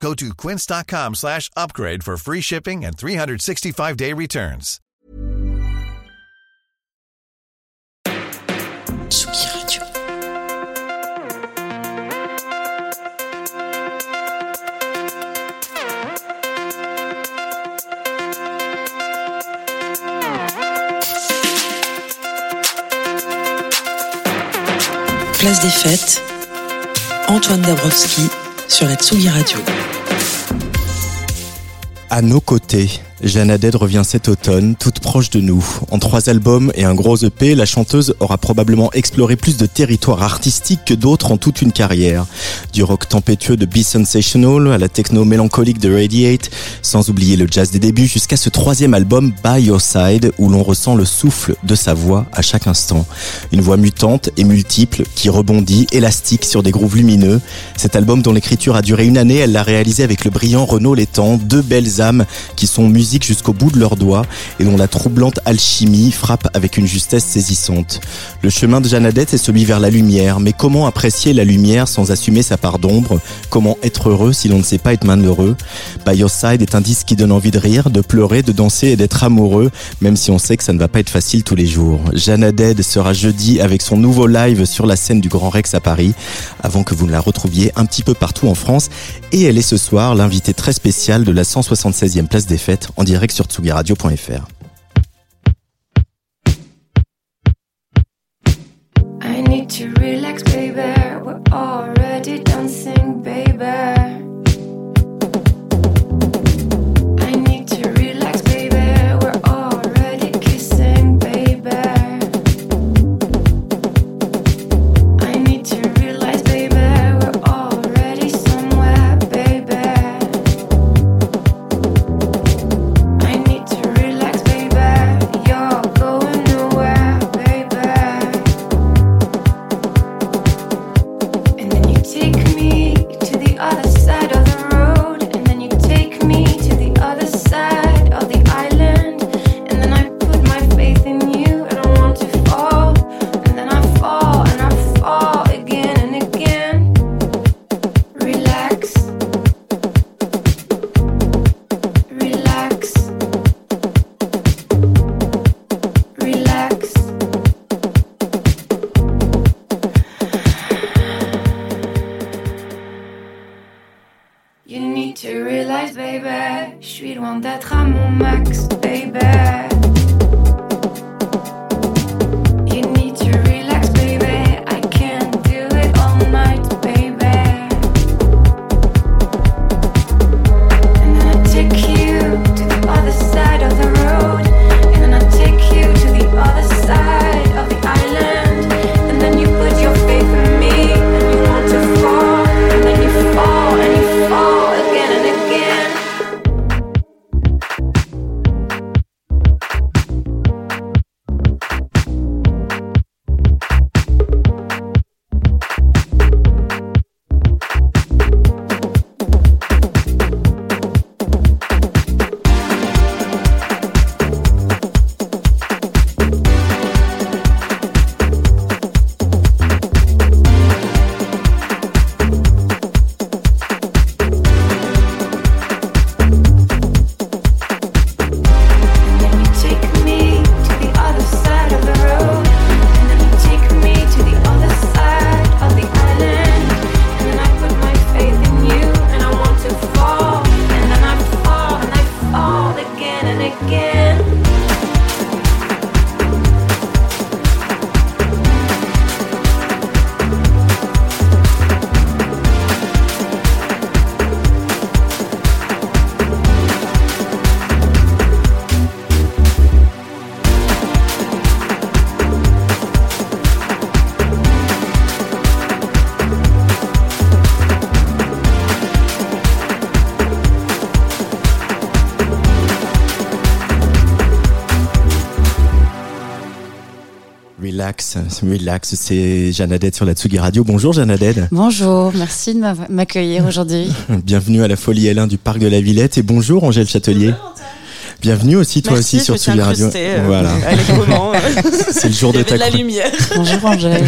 Go to quince.com slash upgrade for free shipping and 365-day returns. Place des fêtes, Antoine Dabrowski sur la Tsugi Radio. À nos côtés, Jeanne Haddad revient cet automne, toute proche de nous. En trois albums et un gros EP, la chanteuse aura probablement exploré plus de territoires artistiques que d'autres en toute une carrière. Du rock tempétueux de Be Sensational à la techno mélancolique de Radiate, sans oublier le jazz des débuts jusqu'à ce troisième album By Your Side où l'on ressent le souffle de sa voix à chaque instant. Une voix mutante et multiple qui rebondit, élastique sur des grooves lumineux. Cet album dont l'écriture a duré une année, elle l'a réalisé avec le brillant Renaud Létang, deux belles âmes qui sont jusqu'au bout de leurs doigts et dont la troublante alchimie frappe avec une justesse saisissante. Le chemin de Jeannadette est celui vers la lumière, mais comment apprécier la lumière sans assumer sa part d'ombre? Comment être heureux si l'on ne sait pas être malheureux? By Your Side est un disque qui donne envie de rire, de pleurer, de danser et d'être amoureux, même si on sait que ça ne va pas être facile tous les jours. Jeannadette sera jeudi avec son nouveau live sur la scène du Grand Rex à Paris, avant que vous ne la retrouviez un petit peu partout en France. Et elle est ce soir l'invitée très spéciale de la 176e place des fêtes en direct sur tsugiradio.fr. I need to relax, baby. We're already dancing, baby. Relax, relax, c'est Jeannadette sur la Tsugi Radio. Bonjour Jeannadette. Bonjour, merci de m'accueillir aujourd'hui. Bienvenue à la Folie L1 du Parc de la Villette et bonjour Angèle Châtelier. Bienvenue aussi toi aussi sur Tsugi Radio. Euh, voilà. C'est le jour de ta la lumière. Bonjour Angèle.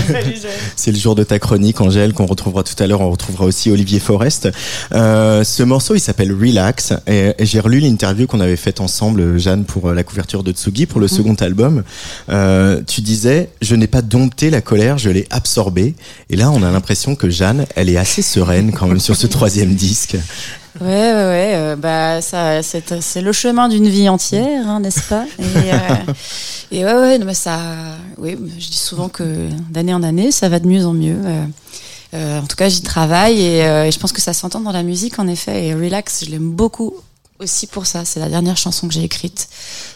C'est le jour de ta chronique Angèle qu'on retrouvera tout à l'heure. On retrouvera aussi Olivier Forest. Euh, ce morceau il s'appelle Relax et, j'ai relu l'interview qu'on avait faite ensemble Jeanne pour euh, la couverture de Tsugi pour le mhm. second album. Euh, tu disais je n'ai pas dompté la colère, je l'ai absorbée. Et là on a l'impression que Jeanne elle est assez sereine quand même sur ce troisième disque. Ouais, ouais, ouais. Euh, bah, ça, c'est, c'est le chemin d'une vie entière, hein, n'est-ce pas? Et, euh, et, ouais, ouais, mais ça, oui, je dis souvent que d'année en année, ça va de mieux en mieux. Euh, euh en tout cas, j'y travaille et, et, je pense que ça s'entend dans la musique, en effet. Et Relax, je l'aime beaucoup aussi pour ça. C'est la dernière chanson que j'ai écrite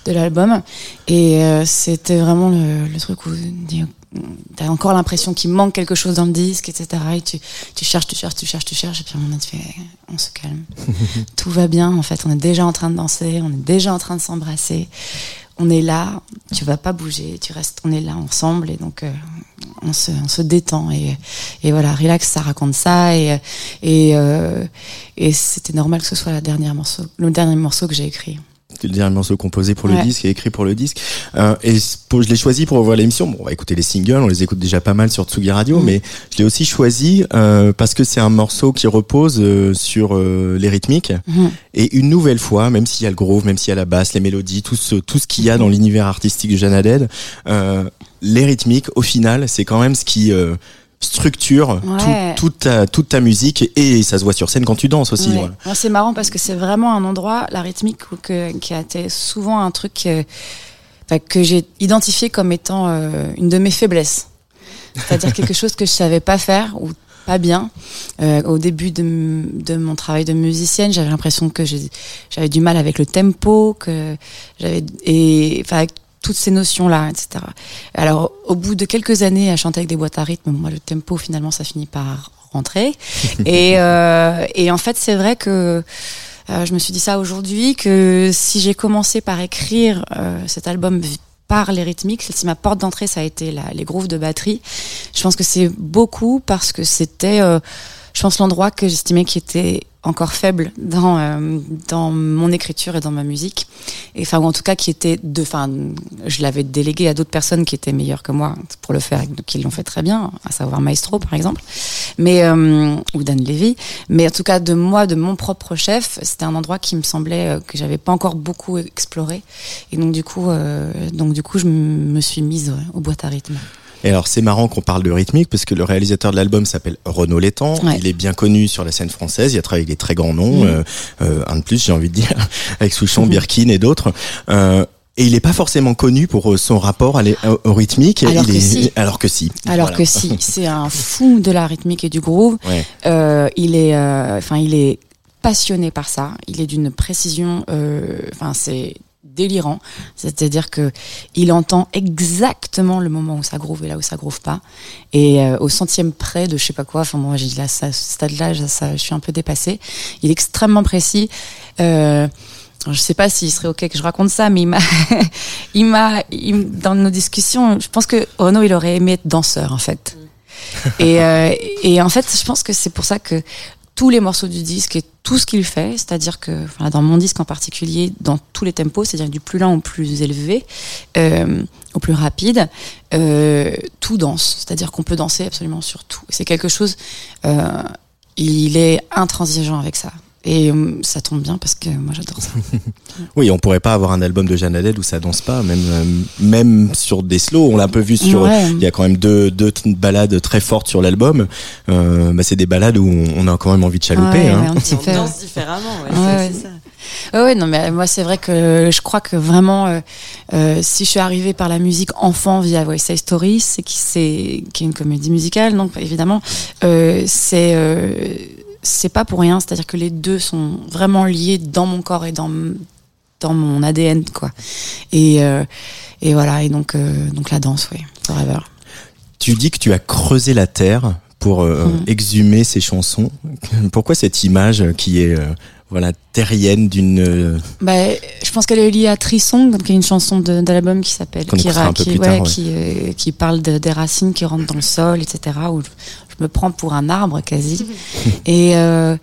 de l'album et c'était vraiment le, le truc où t'as encore l'impression qu'il manque quelque chose dans le disque, etc. Et tu, tu cherches, tu cherches, tu cherches, tu cherches, et puis à un moment, tu fais, on se calme. Tout va bien, en fait. On est déjà en train de danser, on est déjà en train de s'embrasser. On est là, tu vas pas bouger, tu restes, on est là ensemble, et donc euh, on, se, on se détend. Et, et voilà, relax, ça raconte ça, et, et, euh, et c'était normal que ce soit la dernière morceau, le dernier morceau que j'ai écrit. C'était le dernier morceau composé pour le disque et écrit pour le disque. Euh, et je l'ai choisi pour voir l'émission. Bon, on va écouter les singles, on les écoute déjà pas mal sur Tsugi Radio, mm. mais je l'ai aussi choisi euh, parce que c'est un morceau qui repose euh, sur les rythmiques. Mm. Et une nouvelle fois, même s'il y a le groove, même s'il y a la basse, les mélodies, tout ce, tout ce qu'il y a dans l'univers artistique de Jeanne euh, les rythmiques, au final, c'est quand même ce qui structure toute, ta, toute ta musique et, ça se voit sur scène quand tu danses aussi. C'est marrant parce que c'est vraiment un endroit, la rythmique, que, qui a été souvent un truc que, que j'ai identifié comme étant euh, une de mes faiblesses. C'est-à-dire quelque chose que je savais pas faire ou pas bien. Euh, au début de, de, mon travail de musicienne, j'avais l'impression que j'avais du mal avec le tempo, que j'avais et enfin toutes ces notions-là, etc. Alors, au bout de quelques années à chanter avec des boîtes à rythme, moi, le tempo, finalement, ça finit par rentrer. et, euh, et en fait, c'est vrai que euh, je me suis dit ça aujourd'hui, que si j'ai commencé par écrire euh, cet album par les rythmiques, si ma porte d'entrée, ça a été la, les grooves de batterie, je pense que c'est beaucoup parce que c'était, euh, je pense, l'endroit que j'estimais qui était encore faible dans euh, dans mon écriture et dans ma musique. Et enfin en tout cas qui était de enfin je l'avais délégué à d'autres personnes qui étaient meilleures que moi pour le faire qui l'ont fait très bien à savoir Maestro par exemple mais euh, ou Dan Levy. Mais en tout cas de moi de mon propre chef c'était un endroit qui me semblait euh, que j'avais pas encore beaucoup exploré. Et donc du coup donc du coup je me suis mise aux boîtes à rythme et alors c'est marrant qu'on parle de rythmique parce que le réalisateur de l'album s'appelle Renaud Létang. Il est bien connu sur la scène française. Il a travaillé avec des très grands noms, mm. euh, euh, un de plus j'ai envie de dire, avec Souchon, mm-hmm. Birkin et d'autres. Euh, et il n'est pas forcément connu pour son rapport à au rythmique. Alors, que si. alors que si. Alors que si. C'est un fou de la rythmique et du groove. Euh, il est, enfin, il est passionné par ça. Il est d'une précision. Enfin, c'est délirant. C'est-à-dire que il entend exactement le moment où ça groove et là où ça groove pas. Et euh, au centième près de je sais pas quoi, enfin moi j'ai là, ça, ce stade-là, je suis un peu dépassée. Il est extrêmement précis. Euh, je sais pas s'il serait ok que je raconte ça, mais il m'a, il m'a, dans nos discussions, je pense que Renaud il aurait aimé être danseur en fait. et, euh, et en fait, je pense que c'est pour ça que tous les morceaux du disque et tout ce qu'il fait, c'est-à-dire que dans mon disque en particulier, dans tous les tempos, c'est-à-dire du plus lent au plus élevé, euh, au plus rapide, euh, tout danse, c'est-à-dire qu'on peut danser absolument sur tout. C'est quelque chose, euh, il est intransigeant avec ça. Et euh, ça tombe bien parce que moi j'adore ça. oui, on pourrait pas avoir un album de Jeanne Adèle où ça danse pas, même euh, même sur des slows. On l'a un peu vu sur. Il y a quand même deux deux balades très fortes sur l'album. Euh, bah, c'est des balades où on a quand même envie de chalouper. hein. on, danse différemment. Ouais, c'est ça. Ouais, non, mais moi c'est vrai que je crois que vraiment, euh, euh, si je suis arrivée par la musique enfant via West Side Story, c'est qui c'est qui est une comédie musicale, donc évidemment, euh, c'est c'est pas pour rien, c'est-à-dire que les deux sont vraiment liés dans mon corps et dans dans mon ADN quoi. Et euh, et voilà et donc euh, donc la danse oui, forever. Tu dis que tu as creusé la terre pour euh, mm. exhumer ces chansons. Pourquoi cette image qui est voilà terrienne d'une. Bah, je pense qu'elle est liée à Trisong, qui est une chanson de, l'album qui s'appelle qui, qui, qui, euh, qui, parle de, des racines qui rentrent dans le sol, etc. Où je, me prends pour un arbre quasi. et euh,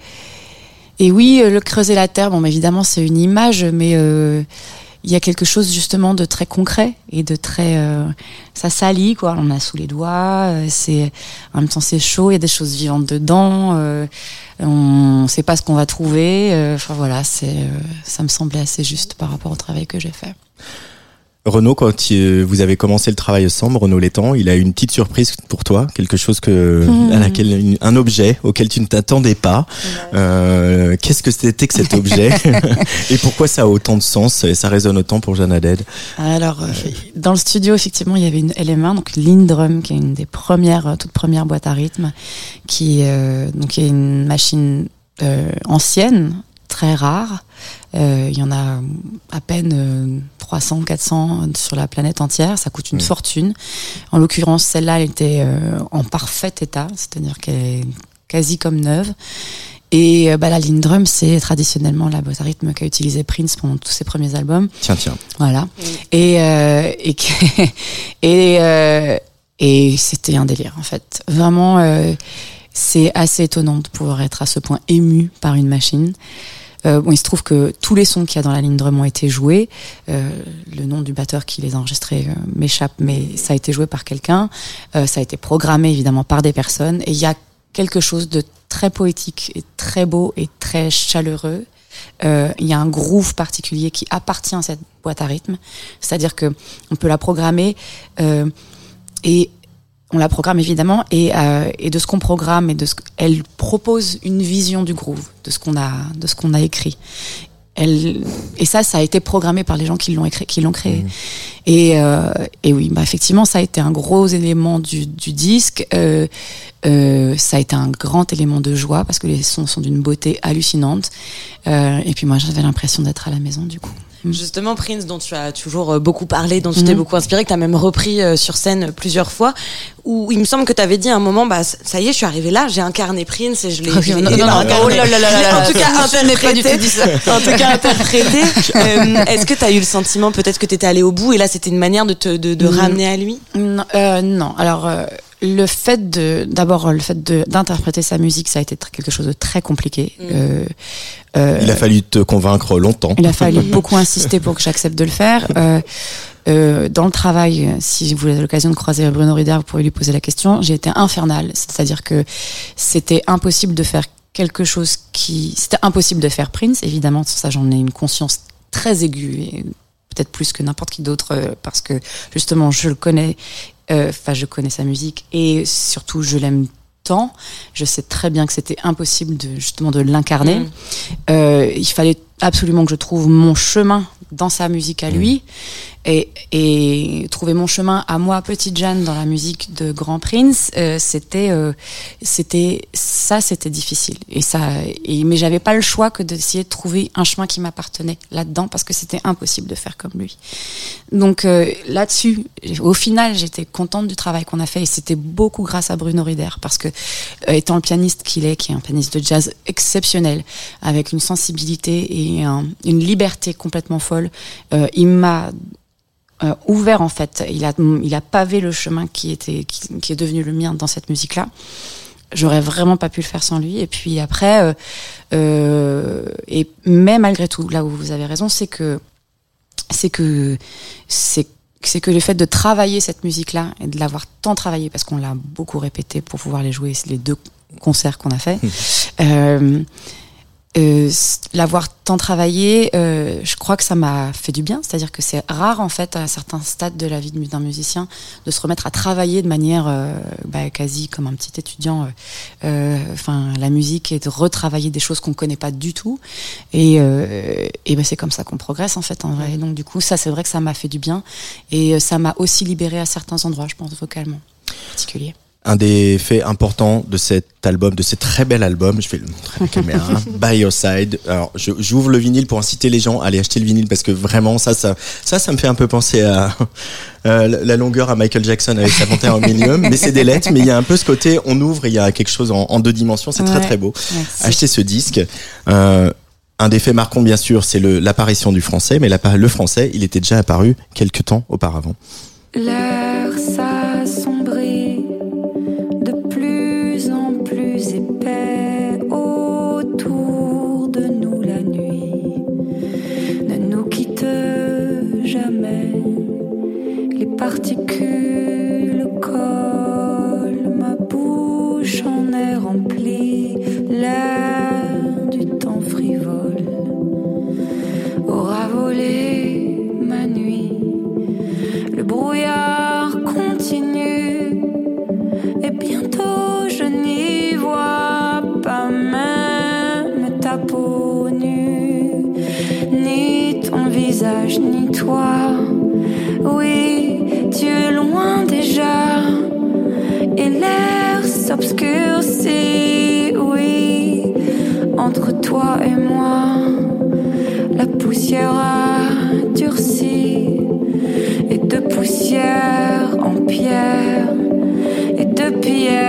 et oui, le creuser la terre, bon, évidemment, c'est une image, mais il y a quelque chose justement de très concret et de très ça salit quoi on a sous les doigts c'est en même temps c'est chaud il y a des choses vivantes dedans on ne sait pas ce qu'on va trouver. Euh, enfin voilà, c'est, euh, ça me semblait assez juste par rapport au travail que j'ai fait. Renaud, quand vous avez commencé le travail ensemble, Renaud Létang, il a une petite surprise pour toi, quelque chose que, à laquelle, un objet auquel tu ne t'attendais pas. Euh, qu'est-ce que c'était que cet objet et pourquoi ça a autant de sens et ça résonne autant pour Jeanne Aded Alors, euh, dans le studio, effectivement, il y avait une LM1, donc Lindrum, qui est une des premières, euh, toutes premières boîtes à rythme, qui, donc, est une machine ancienne, très rare. Il y en a à peine 300, 400 sur la planète entière. Ça coûte une fortune. En l'occurrence, celle-là, elle était euh, en parfait état, c'est-à-dire qu'elle est quasi comme neuve. Et euh, bah, la Lindrum, c'est traditionnellement la boîte à rythme qu'a utilisé Prince pendant tous ses premiers albums. Tiens, tiens. Voilà. Et, euh, et, et, et c'était un délire, en fait. Vraiment, c'est assez étonnant de pouvoir être à ce point ému par une machine. Euh, bon, il se trouve que tous les sons qu'il y a dans la ligne drum ont été joués. Euh, le nom du batteur qui les a enregistrés euh, m'échappe, mais ça a été joué par quelqu'un. Euh, ça a été programmé évidemment par des personnes. Et il y a quelque chose de très poétique et très beau et très chaleureux. Euh, il y a un groove particulier qui appartient à cette boîte à rythme, c'est-à-dire que on peut la programmer et on la programme évidemment et, euh, et de ce qu'on programme et de ce elle propose une vision du groove de ce qu'on a de ce qu'on a écrit elle et ça ça a été programmé par les gens qui l'ont écrit qui l'ont créé mmh. et euh, et oui bah effectivement ça a été un gros élément du, du disque euh, euh, ça a été un grand élément de joie parce que les sons sont d'une beauté hallucinante euh, et puis moi j'avais l'impression d'être à la maison du coup. Justement, Prince, dont tu as toujours euh, beaucoup parlé, dont tu t'es mm. beaucoup inspiré, que tu as même repris euh, sur scène plusieurs fois, où il me semble que tu avais dit à un moment, bah, ça y est, je suis arrivé là, j'ai incarné Prince et je l'ai. Oh, non, non, non, oh là là là en tout cas, interprété. en tout cas, interprété. euh, Est-ce que tu as eu le sentiment, peut-être que tu étais allé au bout et là, c'était une manière de te de, de mm. ramener à lui? Non, euh, non. Alors. Le fait de d'abord le fait d'interpréter sa musique ça a été quelque chose de très compliqué. Mm. euh, euh, il a fallu te convaincre longtemps. il a fallu beaucoup insister pour que j'accepte de le faire. Euh, euh, dans le travail si vous avez l'occasion de croiser Bruno Rider vous pourrez lui poser la question. J'ai été infernal c'est-à-dire que c'était impossible de faire quelque chose qui c'était impossible de faire Prince évidemment. Ça j'en ai une conscience très aiguë et peut-être plus que n'importe qui d'autre parce que justement je le connais euh, enfin, je connais sa musique et surtout, je l'aime tant. Je sais très bien que c'était impossible de justement de l'incarner. Mm. Euh, il fallait absolument que je trouve mon chemin dans sa musique à lui et, et trouver mon chemin à moi, petite Jeanne, dans la musique de Grand Prince, euh, c'était, euh, c'était ça, c'était difficile. Et ça, et, mais j'avais pas le choix que d'essayer de trouver un chemin qui m'appartenait là-dedans parce que c'était impossible de faire comme lui. Donc euh, là-dessus, au final, j'étais contente du travail qu'on a fait et c'était beaucoup grâce à Bruno Rider parce que étant le pianiste qu'il est, qui est un pianiste de jazz exceptionnel, avec une sensibilité et une liberté complètement folle, il m'a euh, ouvert en fait. Il a, il a pavé le chemin qui était, qui, est devenu le mien dans cette musique-là. J'aurais vraiment pas pu le faire sans lui. Et puis après, euh, euh, et mais malgré tout, là où vous avez raison, c'est que c'est que c'est c'est que le fait de travailler cette musique-là et de l'avoir tant travaillé, parce qu'on l'a beaucoup répété pour pouvoir les jouer, c'est les deux concerts qu'on a fait, euh, euh, l'avoir tant travaillé, euh, je crois que ça m'a fait du bien. C'est-à-dire que c'est rare en fait à certains stades de la vie d'un musicien de se remettre à travailler de manière euh, bah, quasi comme un petit étudiant. Euh, enfin, la musique et de retravailler des choses qu'on connaît pas du tout. Et, et bah, c'est comme ça qu'on progresse en fait en vrai. donc du coup, ça c'est vrai que ça m'a fait du bien et ça m'a aussi libéré à certains endroits, je pense vocalement, en particulier un des faits importants de cet album, de ce très bel album, je vais le montrer à la caméra, By Your Side. Alors, j'ouvre le vinyle pour inciter les gens à aller acheter le vinyle parce que vraiment, ça, ça, ça, ça me fait un peu penser à euh, la longueur à Michael Jackson avec sa panthère au milieu. Mais c'est des lettres, mais il y a un peu ce côté, on ouvre, il y a quelque chose en, deux dimensions, c'est très très beau. Achetez ce disque. Euh, Un des faits marquants, bien sûr, c'est l'apparition du français, mais le français, il était déjà apparu quelques temps auparavant. S'obscurcit. Oui, entre toi et moi, la poussière a durci et de poussière en pierre et de pierre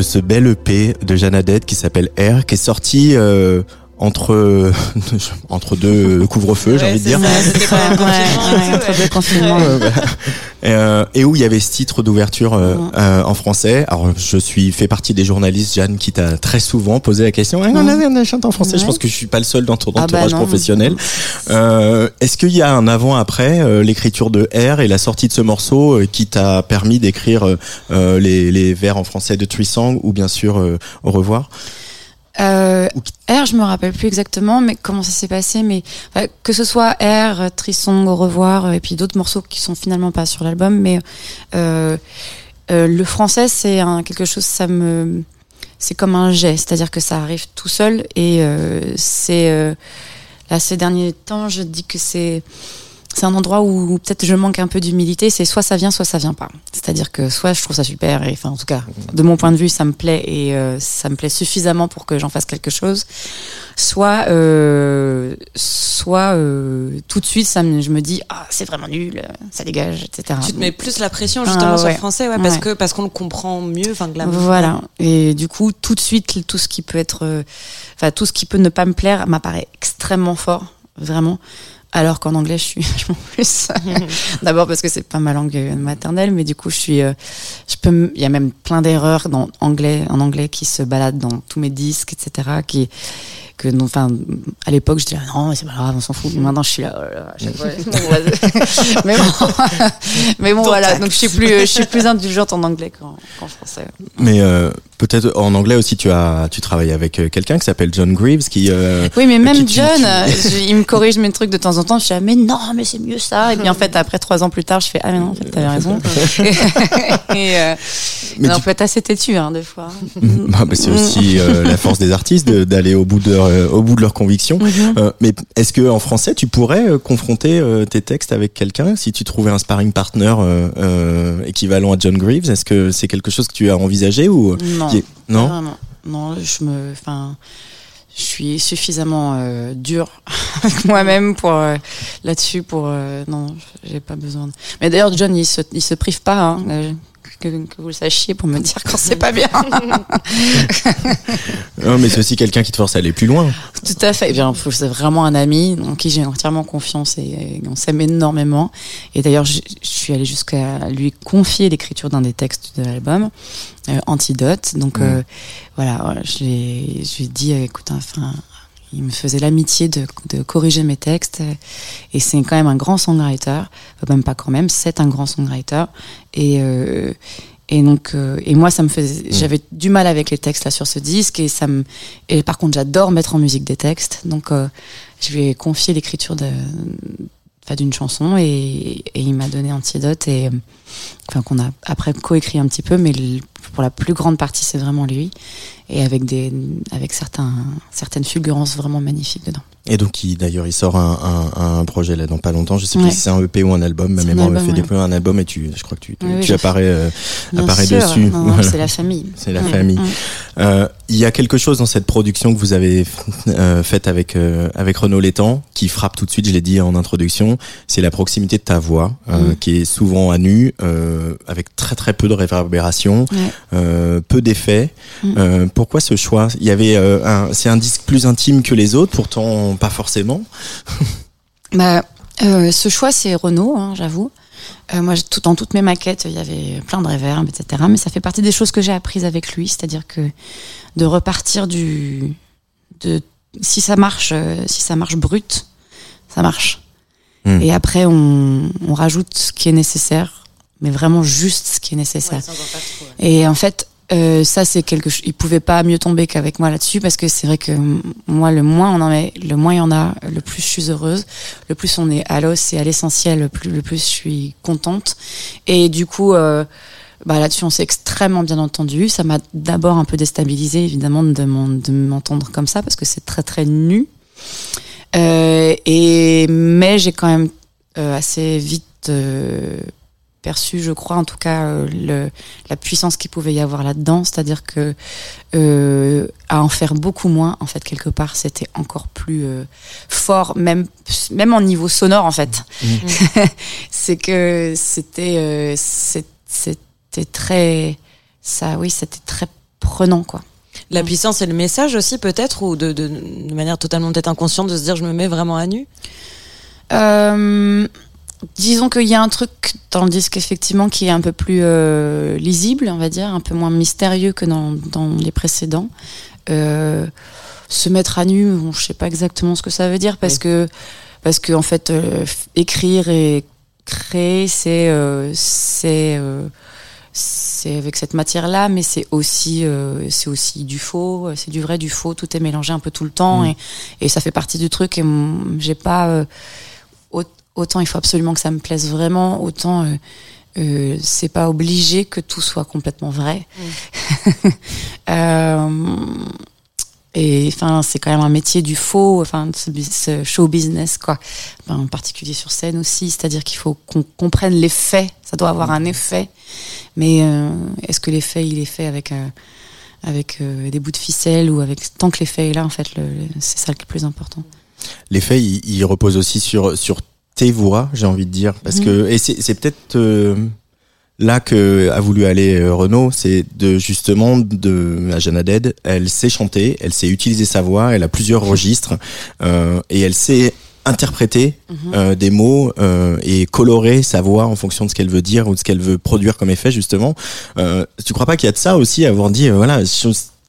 de, ce bel EP de Jeanne Adette qui s'appelle R, qui est sorti euh, entre entre deux couvre-feux, j'ai Ouais, envie de dire. ça, pas Ouais, ouais, entre ouais. deux confinements. Euh, et où il y avait ce titre d'ouverture euh, euh, en français. Alors je suis fait partie des journalistes, Jeanne, qui t'a très souvent posé la question. Ah, on a on a chante en français. Je pense que je suis pas le seul dans ton Ah bah entourage non. professionnel. Euh, Est-ce qu'il y a un avant-après euh, l'écriture de R et la sortie de ce morceau qui t'a permis d'écrire les, les vers en français de Trisong ou bien sûr euh, Au revoir? Euh, R, je me rappelle plus exactement, mais comment ça s'est passé. Mais que ce soit R, Trissong, Au revoir, euh, et puis d'autres morceaux qui sont finalement pas sur l'album, mais euh, euh, le français, c'est quelque chose, ça me, c'est comme un jet, c'est-à-dire que ça arrive tout seul. Et euh, c'est euh, là ces derniers temps, je dis que c'est c'est un endroit où peut-être je manque un peu d'humilité. C'est soit ça vient, soit ça vient pas. C'est-à-dire que soit je trouve ça super, et enfin en tout cas de mon point de vue ça me plaît et euh, ça me plaît suffisamment pour que j'en fasse quelque chose. Soit euh, soit euh, tout de suite ça me, je me dis ah c'est vraiment nul, ça dégage, etc. Tu te mets plus la pression justement Ah, sur le français, ouais, parce Ouais. que parce qu'on le comprend mieux, enfin la Voilà. Et du coup, tout de suite, tout ce qui peut être, euh, enfin, tout ce qui peut ne pas me plaire m'apparaît extrêmement fort, vraiment. Alors qu'en anglais, je suis vachement plus. D'abord parce que c'est pas ma langue euh, maternelle, mais du coup, je suis, euh, je peux, il y a même plein d'erreurs dans anglais, en anglais qui se baladent dans tous mes disques, etc. Qui, que, non, enfin, à l'époque, je disais ah non, mais c'est pas grave, on s'en fout. Mais maintenant, je suis là, oh là là, à chaque fois, bon, vas-y. mais bon, mais bon, voilà. Donc, je suis plus, je suis plus indulgente en anglais qu'en qu'en français. Mais euh, peut-être en anglais aussi, tu as tu travailles avec euh, quelqu'un qui s'appelle John Greaves qui. euh, Oui, mais même qui- qui- John, qui- euh, il me corrige mes trucs de temps en temps. Je suis là, mais non, mais c'est mieux ça. Et puis en fait, après trois ans plus tard, je fais ah mais non, en fait, t'avais raison. et euh, Mais non, tu- faut être assez têtu hein, des fois. Bah, bah, c'est aussi euh, la force des artistes de- d'aller au bout de leur, euh, au bout de leurs convictions. Mhm. Euh, mais est-ce que en français tu pourrais euh, confronter euh, tes textes avec quelqu'un? Si tu trouvais un sparring partner euh, euh, équivalent à John Greaves Est-ce que c'est quelque chose que tu as envisagé ou Non, non. Non, je me, enfin, je suis suffisamment euh, dur avec moi-même pour euh, là-dessus pour euh, non, j'ai pas besoin. De... Mais d'ailleurs, John, il se, il se prive pas. Hein, euh, que, que vous le sachiez pour me dire quand c'est pas bien. Non, mais c'est aussi quelqu'un qui te force à aller plus loin. Tout à fait. Eh bien, c'est vraiment un ami en qui j'ai entièrement confiance et, et on s'aime énormément. Et d'ailleurs, je, je suis allée jusqu'à lui confier l'écriture d'un des textes de l'album, euh, Antidote. Donc Mm. euh, voilà, je lui ai, je lui ai dit, euh, écoute, enfin, il me faisait l'amitié de, de corriger mes textes. Et c'est quand même un grand songwriter. Enfin, même pas quand même, c'est un grand songwriter. Et euh, et donc, euh, et moi, ça me faisait, j'avais du mal avec les textes là sur ce disque, et ça me, et par contre, j'adore mettre en musique des textes, donc euh, je lui ai confié l'écriture de, d'une chanson, et, et il m'a donné Antidote, et euh, enfin qu'on a après coécrit un petit peu, mais le- pour la plus grande partie, c'est vraiment lui, et avec des, avec certains, certaines fulgurances vraiment magnifiques dedans. Et donc, il- d'ailleurs, il sort un, un, un projet là dans pas longtemps. Je sais Ouais. plus si c'est un EP ou un album. Ma mémoire me fait ouais. des un album et tu, je crois que tu, tu, Oui, tu apparais, euh, sûr, dessus. Voilà. c'est la famille. C'est la famille. Euh, il y a quelque chose dans cette production que vous avez euh, faite avec euh, avec Renaud Létang qui frappe tout de suite. Je l'ai dit en introduction. C'est la proximité de ta voix euh, Mm. qui est souvent à nu, euh, avec très très peu de réverbération, Ouais. Euh, peu d'effets. Mm. Euh, pourquoi ce choix? Il y avait euh, un, c'est un disque plus intime que les autres, pourtant pas forcément. Bah, ce choix, c'est Renault, hein, j'avoue. Moi, tout, dans toutes mes maquettes, il y avait plein de réverbes, etc. Mais ça fait partie des choses que j'ai apprises avec lui, c'est-à-dire que de repartir du, de, si ça marche, si ça marche brut, ça marche. Hmm. Et après, on, on rajoute ce qui est nécessaire, mais vraiment juste ce qui est nécessaire. Et en fait, euh, ça c'est quelque chose. Il pouvait pas mieux tomber qu'avec moi là-dessus parce que c'est vrai que moi, le moins on en met, le moins il y en a, le plus je suis heureuse, le plus on est à l'os et à l'essentiel, le plus, le plus je suis contente. Et du coup. Euh, bah là-dessus, on s'est extrêmement bien entendu. Ça m'a d'abord un peu déstabilisé, évidemment, de m'en- de m'entendre comme ça, parce que c'est très très nu. Euh, et mais j'ai quand même euh, assez vite euh, perçu, je crois, en tout cas, euh, le, la puissance qu'il pouvait y avoir là-dedans. C'est-à-dire que euh, à en faire beaucoup moins, en fait, quelque part, c'était encore plus euh, fort, même même en niveau sonore, en fait. c'est que c'était euh, c'était très ça, oui, c'était très prenant, quoi. La puissance et le message aussi, peut-être, ou de, de, de manière totalement peut-être inconsciente de se dire je me mets vraiment à nu? Euh, disons qu'il y a un truc dans le disque effectivement qui est un peu plus euh, lisible, on va dire, un peu moins mystérieux que dans, dans les précédents. Euh, se mettre à nu, bon, je sais pas exactement ce que ça veut dire parce que parce que en fait euh, écrire et créer c'est c'est c'est avec cette matière là mais c'est aussi euh, c'est aussi du faux c'est du vrai du faux. Tout est mélangé un peu tout le temps et, et ça fait partie du truc et j'ai pas euh, autant il faut absolument que ça me plaise vraiment autant euh, euh, c'est pas obligé que tout soit complètement vrai Euh, et enfin, c'est quand même un métier du faux, enfin, ce, show business, quoi. Enfin, en particulier sur scène aussi, c'est-à-dire qu'il faut qu'on comprenne l'effet. Ça doit avoir un effet, mais euh, est-ce que l'effet il est fait avec euh, avec euh, des bouts de ficelle ou avec tant que l'effet est là, en fait, le, le- c'est ça le plus important. L'effet, il, il repose aussi sur sur tes voix, j'ai envie de dire, parce Mhm. que et c'est peut-être euh, là que a voulu aller euh, Renaud, c'est de justement de la Jeanne Dead, elle sait chanter, elle sait utiliser sa voix, elle a plusieurs registres euh, et elle sait interpréter Mhm. euh, des mots euh, et colorer sa voix en fonction de ce qu'elle veut dire ou de ce qu'elle veut produire comme effet justement. Euh, tu crois pas qu'il y a de ça aussi avoir dit voilà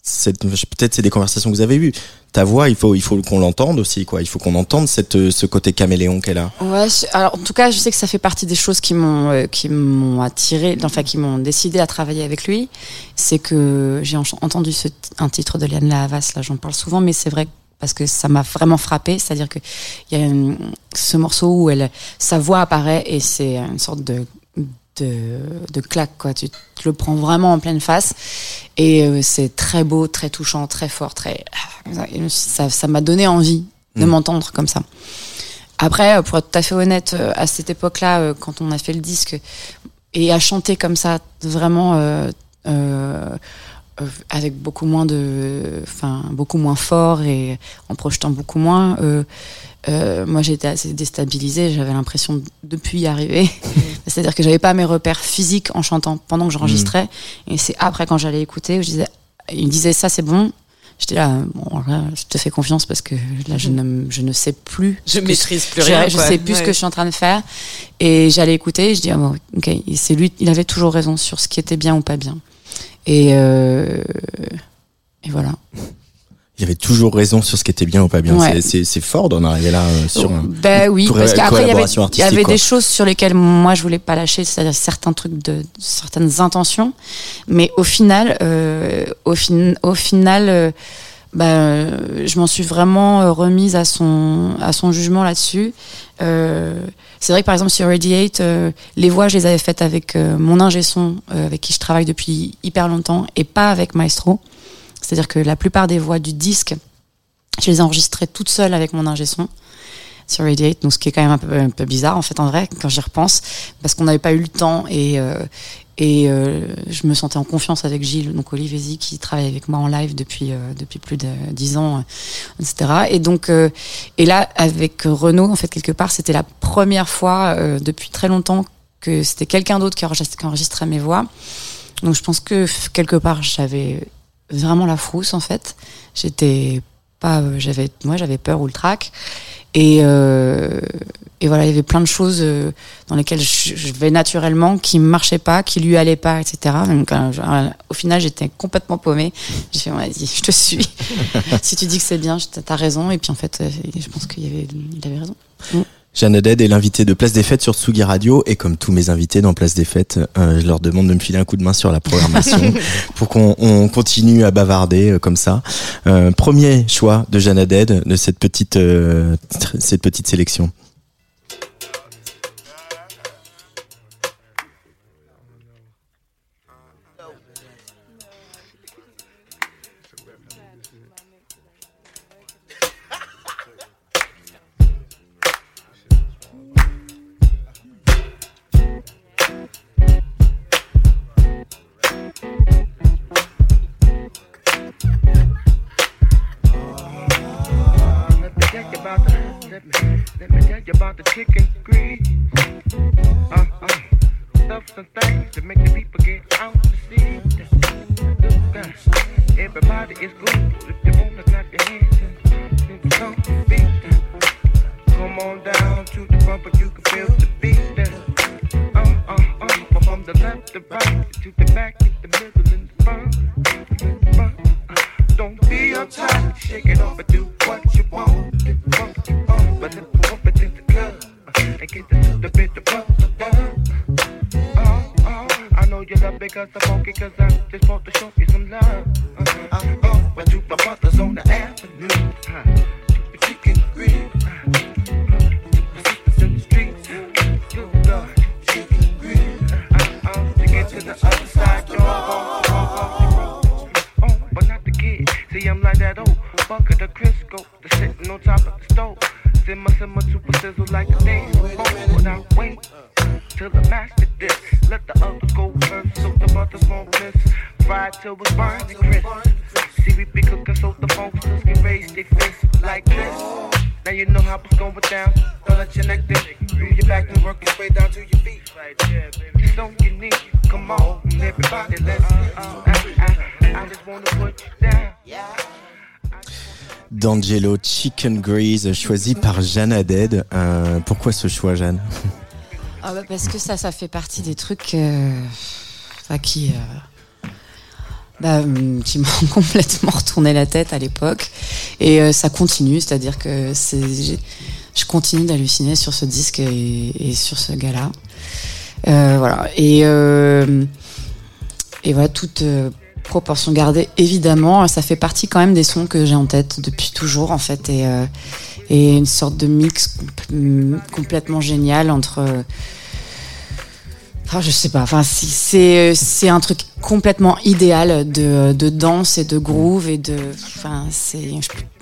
peut-être c'est des conversations que vous avez eues. Ta voix, il faut il faut qu'on l'entende aussi quoi. Il faut qu'on entende cette euh, ce côté caméléon qu'elle a. Ouais, alors en tout cas, je sais que ça fait partie des choses qui m'ont euh, qui m'ont attiré, enfin qui m'ont décidé à travailler avec lui. C'est que j'ai en- entendu un titre de Liane Havas, là j'en parle souvent, mais c'est vrai parce que ça m'a vraiment frappé. C'est-à-dire que il y a ce morceau où elle, sa voix apparaît et c'est une sorte de de, de claque quoi. Tu te le prends vraiment en pleine face et euh, c'est très beau, très touchant, très fort, très ça ça m'a donné envie de Mm. m'entendre comme ça. Après, euh, pour être tout à fait honnête, euh, à cette époque-là, quand on a fait le disque et à chanter comme ça, vraiment euh, euh, euh, avec beaucoup moins de, enfin beaucoup moins fort et en projetant beaucoup moins. Euh, euh, moi, j'étais assez déstabilisée. J'avais l'impression de plus y arriver C'est-à-dire que j'avais pas mes repères physiques en chantant pendant que j'enregistrais. Et c'est après quand j'allais écouter où je disais, il disait ça c'est bon. J'étais là, bon, là, je te fais confiance parce que là, je ne, je ne sais plus. Je maîtrise plus je- rien, Je, quoi. sais plus ce que je suis en train de faire. Et j'allais écouter et je dis, ah bon, ok, c'est lui, il avait toujours raison sur ce qui était bien ou pas bien. Et, euh, et voilà. Il y avait toujours raison sur ce qui était bien ou pas bien. Ouais. C'est- fort d'en arriver là euh, sur. Ben oui, parce qu'après il y avait, y des choses sur lesquelles moi je voulais pas lâcher, c'est-à-dire certains trucs de certaines intentions, mais au final, euh, au, fin, au final, euh, ben, euh, je m'en suis vraiment remise à son à son jugement là-dessus. Euh, c'est vrai que par exemple sur Radiate, euh, les voix je les avais faites avec euh, mon ingé son, avec qui je travaille depuis hyper longtemps, et pas avec Maestro. C'est-à-dire que la plupart des voix du disque, je les ai enregistrées toutes seules avec mon ingé son sur Radiate, donc ce qui est quand même un peu, bizarre en fait en vrai quand j'y repense, parce qu'on n'avait pas eu le temps et euh, et euh, je me sentais en confiance avec Gilles, donc Olivier Zi, qui travaille avec moi en live depuis euh, depuis plus de dix ans, etc. Et donc et là avec Renaud en fait quelque part c'était la première fois depuis très longtemps que c'était quelqu'un d'autre qui enregistrait, mes voix. Donc je pense que quelque part j'avais vraiment la frousse en fait. J'étais pas, j'avais, moi j'avais peur ou le trac. Et, euh, et voilà, il y avait plein de choses euh, dans lesquelles je, je vais naturellement, qui ne marchaient pas, qui lui allaient pas, etc. Donc, euh, au final, j'étais complètement paumée. J'ai fait, vas-y, je te suis. si tu dis que c'est bien, t'as raison. Et puis en fait, je pense qu'il avait, il avait raison. Jeanne Haddad est l'invité de Place des Fêtes sur Tsugi Radio et comme tous mes invités dans Place des Fêtes, euh, je leur demande de me filer un coup de main sur la programmation pour qu'on on continue à bavarder euh, comme ça. Euh, premier choix de Jeanne Haddad de cette petite euh, cette petite sélection. So unique. Come on, everybody, let's. Uh, I, I, I just wanna put you down. D'Angelo Chicken Grease choisi par Jeanne Haddad. Euh, pourquoi ce choix, Jeanne? Ah bah parce que ça, ça fait partie des trucs euh, enfin, qui, euh, bah, hum, qui m'ont complètement retourné la tête à l'époque. Et euh, ça continue, c'est-à-dire que je continue d'halluciner sur ce disque et, et sur ce gars-là. Euh, voilà. Et, euh, et voilà, toute euh, proportion gardée, évidemment, ça fait partie quand même des sons que j'ai en tête depuis toujours, en fait. Et, et une sorte de mix com- complètement génial entre. ah, je sais pas. Enfin, c'est c'est un truc complètement idéal de, de danse et de groove et de. Enfin, c'est.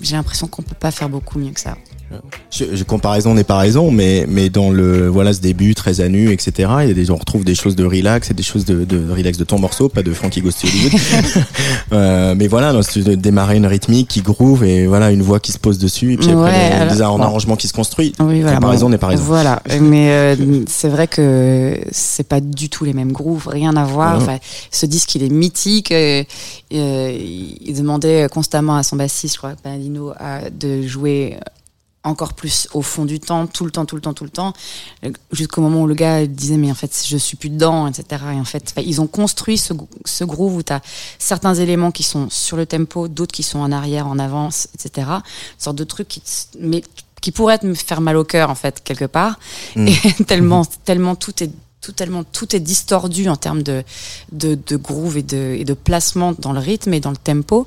J'ai l'impression qu'on peut pas faire beaucoup mieux que ça. Je, je- comparaison n'est pas raison, mais mais dans le voilà ce début très à nu, etc. Il y a des on retrouve des choses de relax et des choses de, de relax de ton morceau, pas de Frankie Hollywood. Euh, mais voilà, non, c'est de démarrer une rythmique qui groove et voilà une voix qui se pose dessus et puis après Ouais, des- alors, des- un bon. arrangement qui se construit. Oui, voilà. Comparaison bon, n'est pas raison. Voilà, mais euh, c'est vrai que c'est pas du tout les mêmes grooves, rien à voir. Ouais. Enfin, ce disque, il est mythique. euh, euh, il demandait constamment à son bassiste, je crois, Bernardino, à- de jouer encore plus au fond du temps, tout le temps, tout le temps, tout le temps, euh, jusqu'au moment où le gars disait mais en fait je suis plus dedans, etc. Et en fait, enfin, ils ont construit ce, ce groove où tu as certains éléments qui sont sur le tempo, d'autres qui sont en arrière, en avance, etc. Une sorte de truc qui, mais qui pourrait te me faire mal au cœur en fait quelque part. Mm. Et tellement, tellement tout est tout tellement tout est distordu en termes de de, de groove et de et de placement dans le rythme et dans le tempo.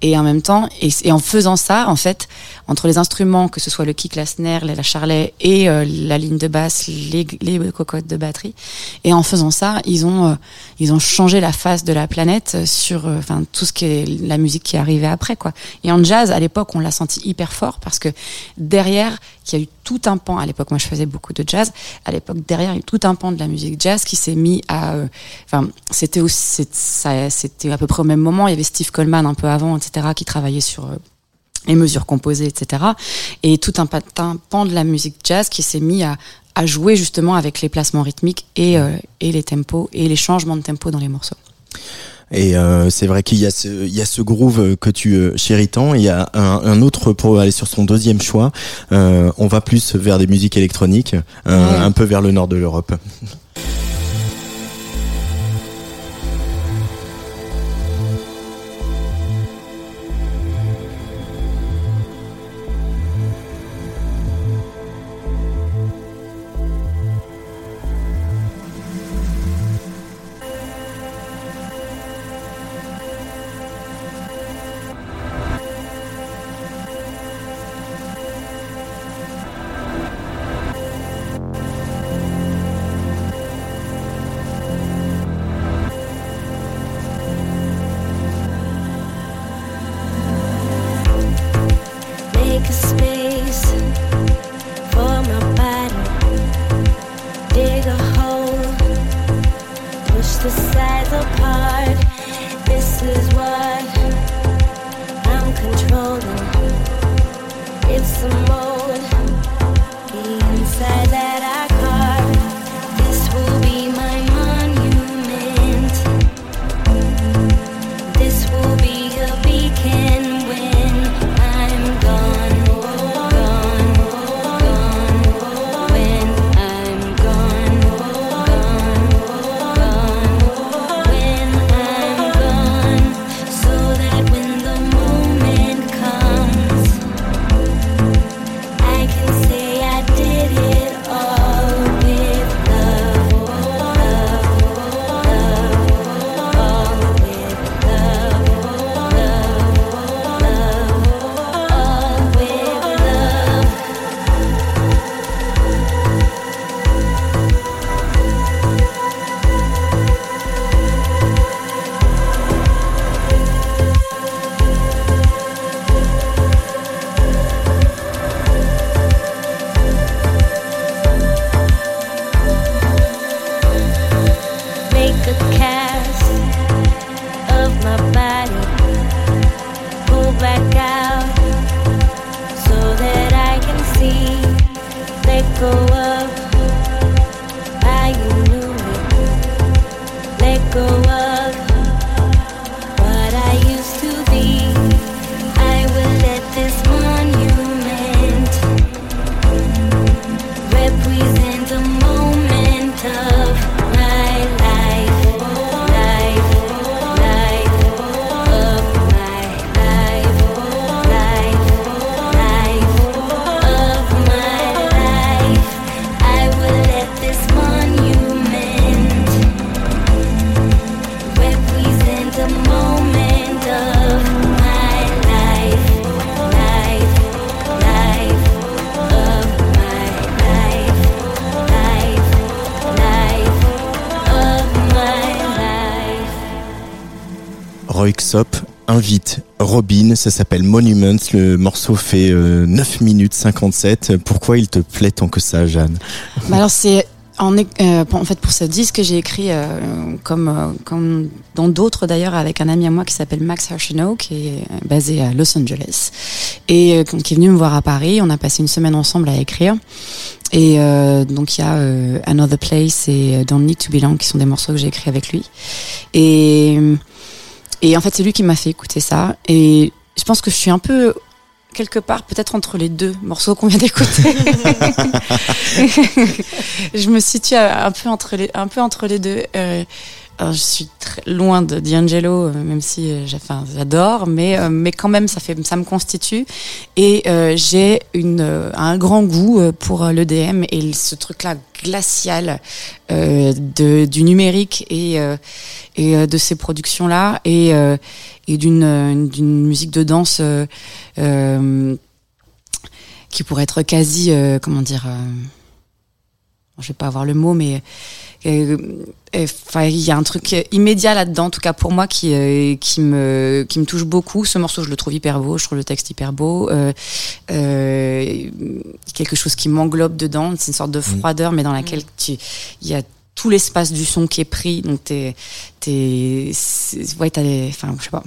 Et en même temps et, en faisant ça en fait entre les instruments que ce soit le kick la snare la, charlet et euh, la ligne de basse les, les cocottes de batterie et en faisant ça ils ont euh, ils ont changé la face de la planète sur euh, enfin tout ce qui est la musique qui est arrivée après quoi. Et en jazz à l'époque on l'a senti hyper fort parce que derrière il y a eu tout un pan. À l'époque moi je faisais beaucoup de jazz. À l'époque derrière il y a tout un pan de la musique jazz qui s'est mis à euh, c'était aussi c'était à peu près au même moment. Il y avait Steve Coleman un peu avant etc qui travaillait sur euh, les mesures composées etc et tout un, pa- un pan de la musique jazz qui s'est mis à à jouer justement avec les placements rythmiques et, euh, et les tempos et les changements de tempo dans les morceaux. Et euh, c'est vrai qu'il y a ce, il y a ce groove que tu euh, chéris tant. Il y a un, un autre pour aller sur son deuxième choix. Euh, on va plus vers des musiques électroniques, euh, Ouais. un peu vers le nord de l'Europe. border Invite Robin, ça s'appelle Monuments, le morceau fait euh, 9 minutes 57. Pourquoi il te plaît tant que ça, Jeanne? Bah alors c'est euh, en fait pour ce disque j'ai écrit euh, comme euh, comme dans d'autres d'ailleurs avec un ami à moi qui s'appelle Max Archino qui est basé à Los Angeles et qui est venu me voir à Paris. On a passé une semaine ensemble à écrire et donc il y a Another Place et Don't Need to Belong qui sont des morceaux que j'ai écrits avec lui et et en fait c'est lui qui m'a fait écouter ça et je pense que je suis un peu quelque part peut-être entre les deux morceaux qu'on vient d'écouter. je me situe un peu entre les, un peu entre les deux. Euh, alors, je suis très loin de D'Angelo, euh, même si euh, j'adore, mais euh, quand même ça fait ça me constitue. Et euh, j'ai euh, un grand goût euh, pour euh, l'EDM et ce truc-là glacial euh, du numérique et euh, euh, de ces productions-là et euh, d'une euh, d'une musique de danse euh, euh, qui pourrait être quasi euh, comment dire euh, je vais pas avoir le mot mais euh, euh, enfin il y a un truc immédiat là-dedans en tout cas pour moi qui euh, qui me qui me touche beaucoup. Ce morceau je le trouve hyper beau je trouve le texte hyper beau. Euh, euh, quelque chose qui m'englobe dedans c'est une sorte de froideur mais dans laquelle tu il y a tout l'espace du son qui est pris donc t'es t'es ouais t'as des enfin je sais pas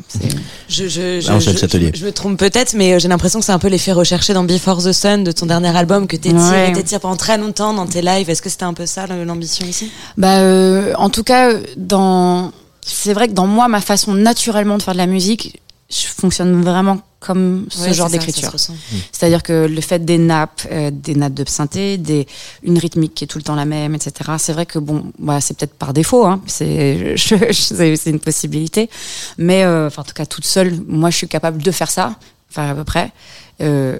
Je, je, je, Ah, je- Châtelier. je- je me trompe peut-être, mais euh, j'ai l'impression que c'est un peu l'effet recherché dans Before the Sun de ton dernier album que t'étires Ouais. t'étires pendant très longtemps dans tes lives. Est-ce que c'était un peu ça l'ambition ici Bah, euh, en tout cas, dans, c'est vrai que dans moi, ma façon naturellement de faire de la musique, je fonctionne vraiment comme ce Ouais, genre d'écriture. ressent. C'est-à-dire que le fait des nappes, euh, des nappes de synthé, des, une rythmique qui est tout le temps la même, etc. C'est vrai que bon, bah, c'est peut-être par défaut, hein. c'est, une possibilité. Mais, euh, en tout cas, toute seule, moi, je suis capable de faire ça, enfin, à peu près. Euh,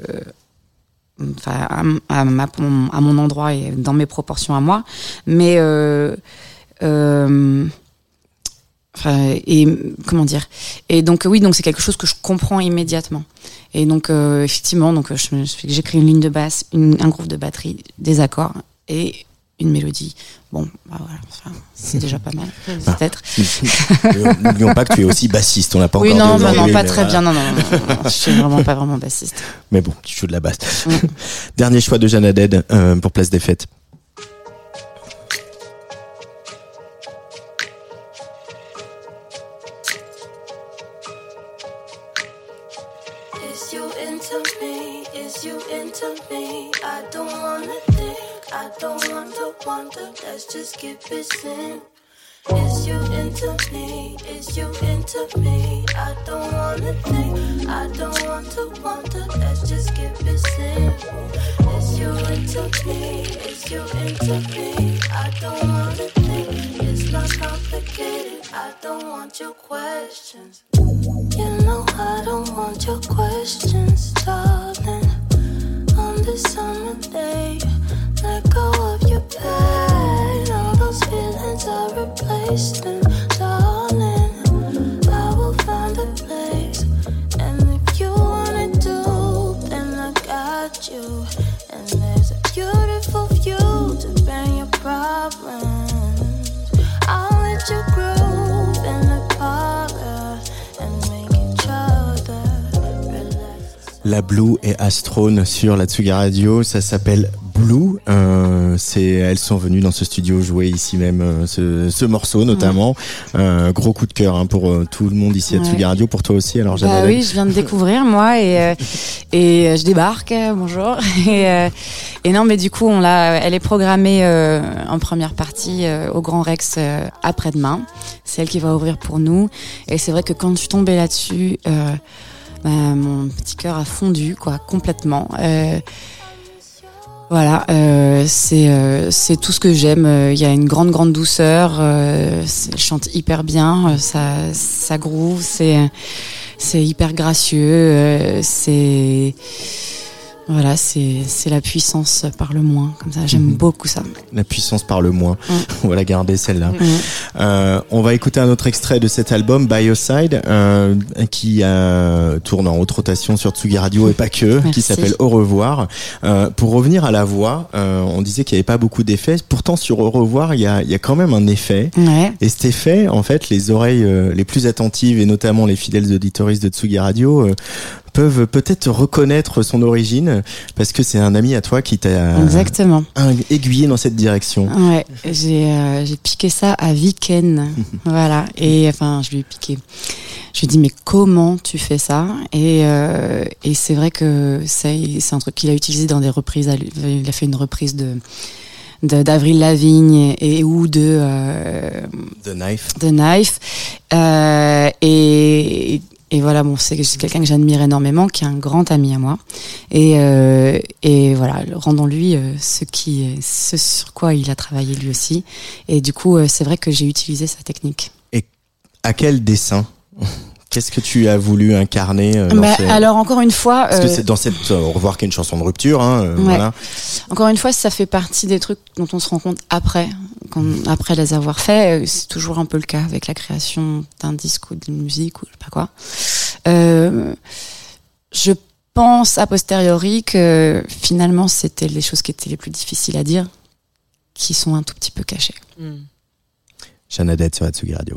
enfin, à, à ma- à mon endroit et dans mes proportions à moi. Mais, euh, euh, Enfin, et comment dire Et donc oui, donc c'est quelque chose que je comprends immédiatement. Et donc euh, effectivement, donc j'écris une ligne de basse, une- un groupe de batterie, des accords et une mélodie. Bon, bah voilà, enfin, c'est déjà pas mal, peut-être. Euh, N'oublions pas que tu es aussi bassiste, on l'a pas Oui, encore non, dit non, pas mais très bien. Non, non, non, non, non, je suis vraiment pas vraiment bassiste. Mais bon, tu joues de la basse. Mm. Dernier choix de Jeanne Haddad euh, pour Place des Fêtes. Just keep it simple. Is you into me? Is you into me? I don't wanna think, I don't want to wonder. Let's just keep it simple. Is you into me? Is you into me? I don't wanna think, it's not complicated. I don't want your questions. You know I don't want your questions, darling. On this summer day, La Blue et Astrone sur la Tsuga Radio, ça s'appelle Blue. Euh, elles sont venues dans ce studio jouer ici même euh, ce, ce morceau notamment. Euh, gros coup de cœur hein, pour euh, tout le monde ici à Ouais. Tsuga Radio, pour toi aussi. Alors Bah oui, je viens de découvrir moi et euh, et je débarque. Bonjour. Et, euh, et non, mais du coup, on l'a. Elle est programmée euh, en première partie euh, au Grand Rex euh, après-demain. C'est elle qui va ouvrir pour nous. Et c'est vrai que quand je suis tombée là-dessus, euh, bah, mon petit cœur a fondu quoi complètement. Euh, voilà, euh, c'est euh, c'est tout ce que j'aime. Euh, Il y a une grande grande douceur. Euh, chante hyper bien. Ça ça groove. C'est c'est hyper gracieux. c'est Voilà, c'est c'est la puissance par le moins. Comme ça, j'aime Mhm. beaucoup ça. La puissance par le moins. Mm. On va la garder celle-là. Euh, on va écouter un autre extrait de cet album, By Your Side, euh, qui euh, tourne en haute rotation sur Tsugi Radio et pas que, qui Merci. s'appelle Au revoir. Euh, pour revenir à la voix, euh, on disait qu'il n'y avait pas beaucoup d'effets. Pourtant, sur Au revoir, il y a, il y a quand même un effet. Ouais. Et cet effet, en fait, les oreilles euh, les plus attentives et notamment les fidèles auditoristes de Tsugi Radio euh, peuvent peut-être reconnaître son origine parce que c'est un ami à toi qui t'a Exactement. aiguillé dans cette direction. Ouais, j'ai euh, j'ai piqué ça à Viken, voilà. Et enfin, je lui ai piqué. Je lui ai dit mais comment tu fais ça? Et euh, et c'est vrai que c'est c'est un truc qu'il a utilisé dans des reprises. Il a fait une reprise de de- d'Avril Lavigne et, et ou de euh, The Knife. The Knife. Euh, et, et voilà, bon, c'est quelqu'un que j'admire énormément, qui est un grand ami à moi. Et, euh, et voilà, rendons-lui euh, ce, qui, ce sur quoi il a travaillé lui aussi. Et du coup, euh, c'est vrai que j'ai utilisé sa technique. À quel dessin Qu'est-ce que tu as voulu incarner euh, dans Bah, ce- alors, encore une fois, Parce que euh, c'est dans cette euh, au revoir qui est une chanson de rupture, hein, euh, Ouais. voilà. Encore une fois, ça fait partie des trucs dont on se rend compte après, quand, après les avoir faits. C'est toujours un peu le cas avec la création d'un disque ou d'une musique ou je sais pas quoi. Euh, je pense a posteriori que finalement c'était les choses qui étaient les plus difficiles à dire, qui sont un tout petit peu cachées. Mm. Jeannadette sur Atsugi Radio.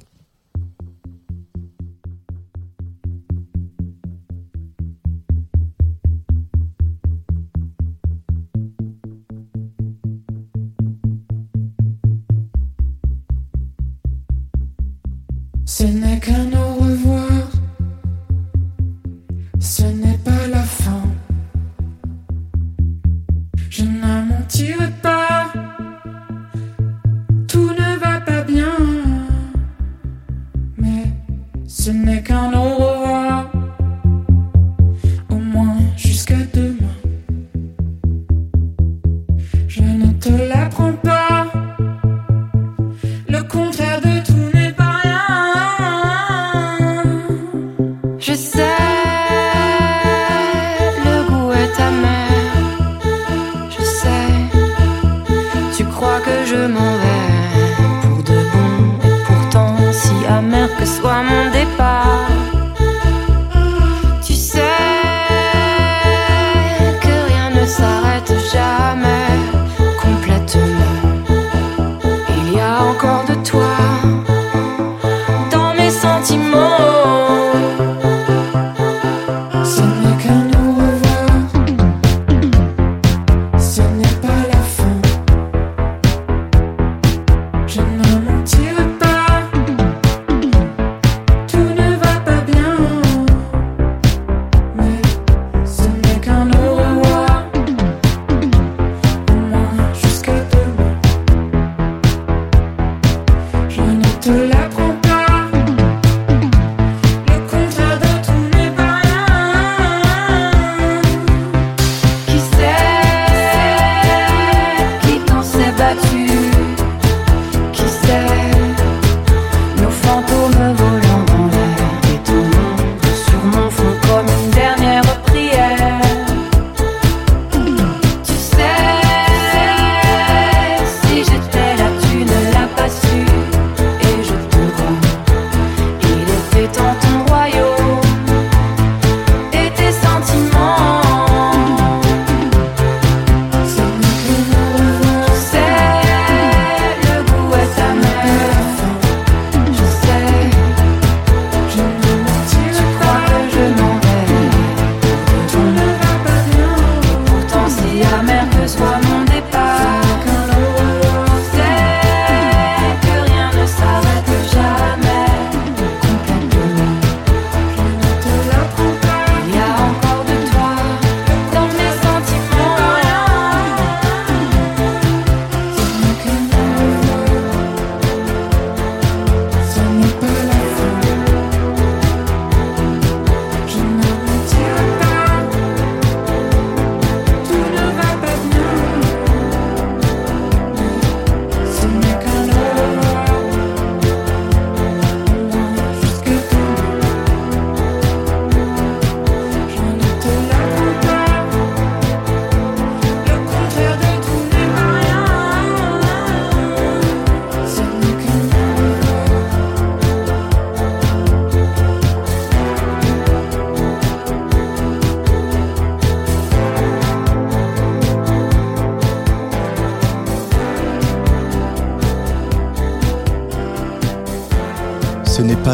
Ce n'est qu'un au